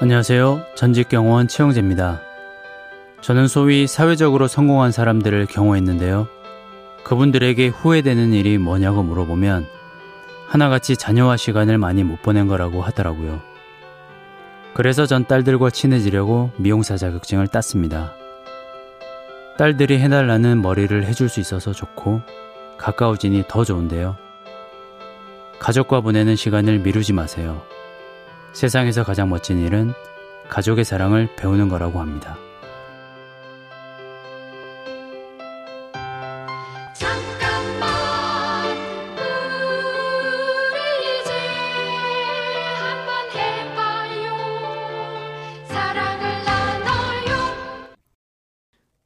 안녕하세요. 전직 경호원 최영재입니다. 저는 소위 사회적으로 성공한 사람들을 경호했는데요. 그분들에게 후회되는 일이 뭐냐고 물어보면 하나같이 자녀와 시간을 많이 못 보낸 거라고 하더라고요. 그래서 전 딸들과 친해지려고 미용사 자격증을 땄습니다. 딸들이 해달라는 머리를 해줄 수 있어서 좋고 가까워지니 더 좋은데요. 가족과 보내는 시간을 미루지 마세요. 세상에서 가장 멋진 일은 가족의 사랑을 배우는 거라고 합니다.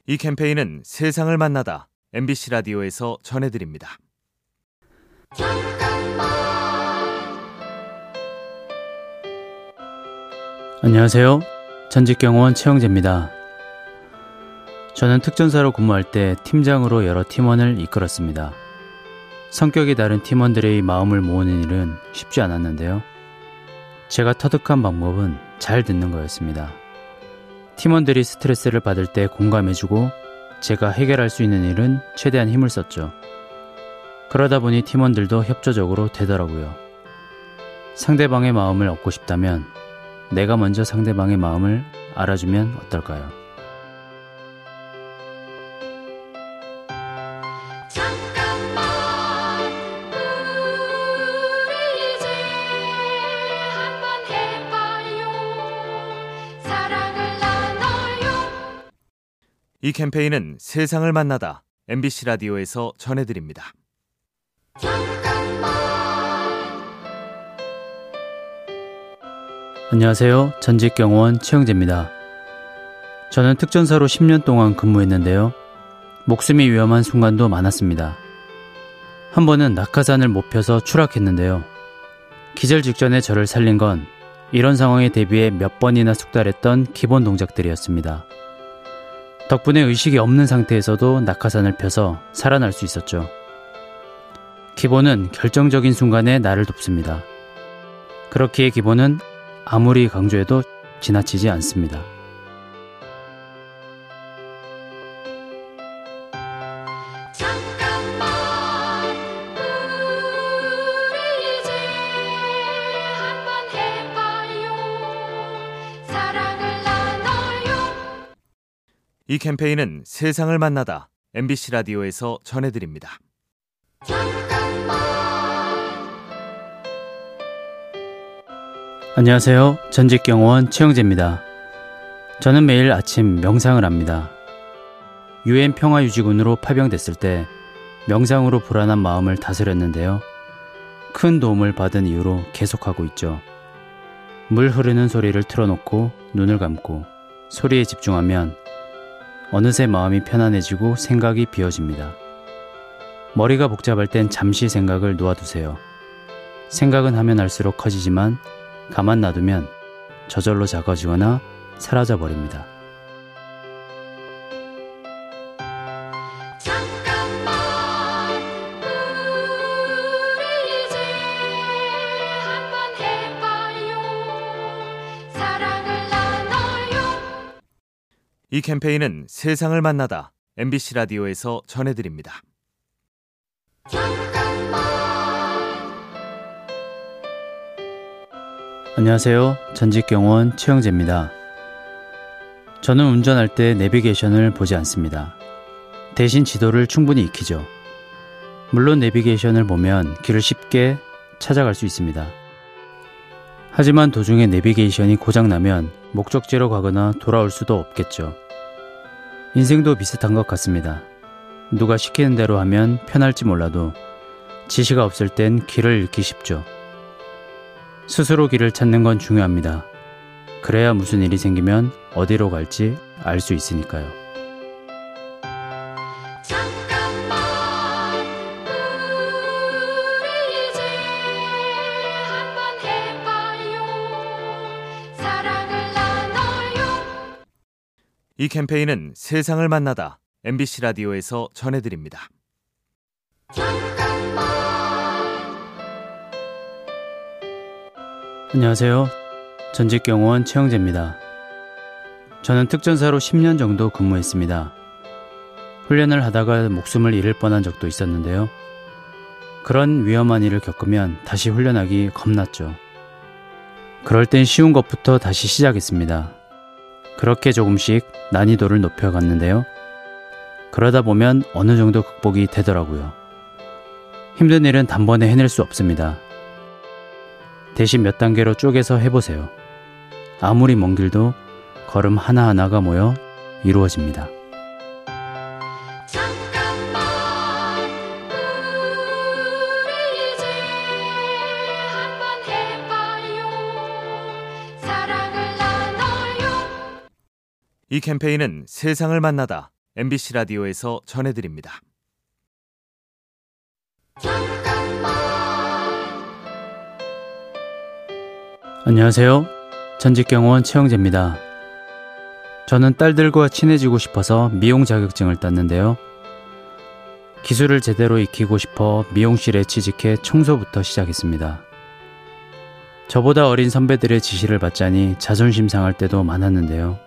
이 캠페인은 세상을 만나다 MBC 라디오에서 전해드립니다. 안녕하세요. 전직경호원 최영재입니다. 저는 특전사로 근무할 때 팀장으로 여러 팀원을 이끌었습니다. 성격이 다른 팀원들의 마음을 모으는 일은 쉽지 않았는데요. 제가 터득한 방법은 잘 듣는 거였습니다. 팀원들이 스트레스를 받을 때 공감해주고 제가 해결할 수 있는 일은 최대한 힘을 썼죠. 그러다 보니 팀원들도 협조적으로 되더라고요. 상대방의 마음을 얻고 싶다면 내가 먼저 상대방의 마음을 알아주면 어떨까요? 이 캠페인은 세상을 만나다 MBC 라디오에서 전해드립니다. 안녕하세요. 전직 경호원 최영재입니다. 저는 특전사로 10년 동안 근무했는데요. 목숨이 위험한 순간도 많았습니다. 한 번은 낙하산을 못 펴서 추락했는데요. 기절 직전에 저를 살린 건 이런 상황에 대비해 몇 번이나 숙달했던 기본 동작들이었습니다. 덕분에 의식이 없는 상태에서도 낙하산을 펴서 살아날 수 있었죠. 기본은 결정적인 순간에 나를 돕습니다. 그렇기에 기본은 아무리 강조해도 지나치지 않습니다. 이 캠페인은 세상을 만나다 MBC 라디오에서 전해드립니다. 안녕하세요. 전직 경호원 최영재입니다. 저는 매일 아침 명상을 합니다. 유엔 평화 유지군으로 파병됐을 때 명상으로 불안한 마음을 다스렸는데요. 큰 도움을 받은 이후로 계속하고 있죠. 물 흐르는 소리를 틀어놓고 눈을 감고 소리에 집중하면 어느새 마음이 편안해지고 생각이 비어집니다. 머리가 복잡할 땐 잠시 생각을 놓아두세요. 생각은 하면 할수록 커지지만 가만 놔두면 저절로 작아지거나 사라져 버립니다. 이 캠페인은 세상을 만나다 MBC 라디오에서 전해드립니다. 안녕하세요. 전직 경원 최영재입니다. 저는 운전할 때 내비게이션을 보지 않습니다. 대신 지도를 충분히 익히죠. 물론 내비게이션을 보면 길을 쉽게 찾아갈 수 있습니다. 하지만 도중에 내비게이션이 고장나면 목적지로 가거나 돌아올 수도 없겠죠. 인생도 비슷한 것 같습니다. 누가 시키는 대로 하면 편할지 몰라도 지시가 없을 땐 길을 잃기 쉽죠. 스스로 길을 찾는 건 중요합니다. 그래야 무슨 일이 생기면 어디로 갈지 알 수 있으니까요. 이 캠페인은 세상을 만나다 MBC 라디오에서 전해드립니다. 안녕하세요. 전직 경호원 최영재입니다. 저는 특전사로 10년 정도 근무했습니다. 훈련을 하다가 목숨을 잃을 뻔한 적도 있었는데요. 그런 위험한 일을 겪으면 다시 훈련하기 겁났죠. 그럴 땐 쉬운 것부터 다시 시작했습니다. 그렇게 조금씩 난이도를 높여갔는데요. 그러다 보면 어느 정도 극복이 되더라고요. 힘든 일은 단번에 해낼 수 없습니다. 대신 몇 단계로 쪼개서 해보세요. 아무리 먼 길도 걸음 하나하나가 모여 이루어집니다. 잠깐만 우리 이제 한번 해봐요 사랑을 나눠요 이 캠페인은 세상을 만나다 MBC 라디오에서 전해드립니다. 잠깐 안녕하세요. 전직경호원 최영재입니다. 저는 딸들과 친해지고 싶어서 미용 자격증을 땄는데요. 기술을 제대로 익히고 싶어 미용실에 취직해 청소부터 시작했습니다. 저보다 어린 선배들의 지시를 받자니 자존심 상할 때도 많았는데요.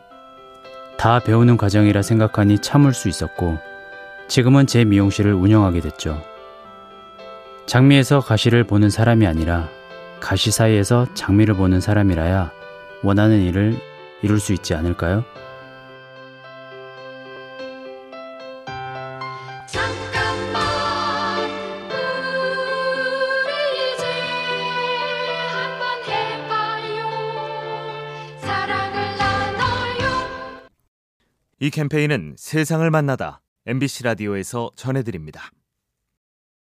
다 배우는 과정이라 생각하니 참을 수 있었고, 지금은 제 미용실을 운영하게 됐죠. 장미에서 가시를 보는 사람이 아니라 가시 사이에서 장미를 보는 사람이라야 원하는 일을 이룰 수 있지 않을까요? 잠깐만 우리 이제 한번 해봐요 사랑을 나눠요 이 캠페인은 세상을 만나다 MBC 라디오에서 전해드립니다.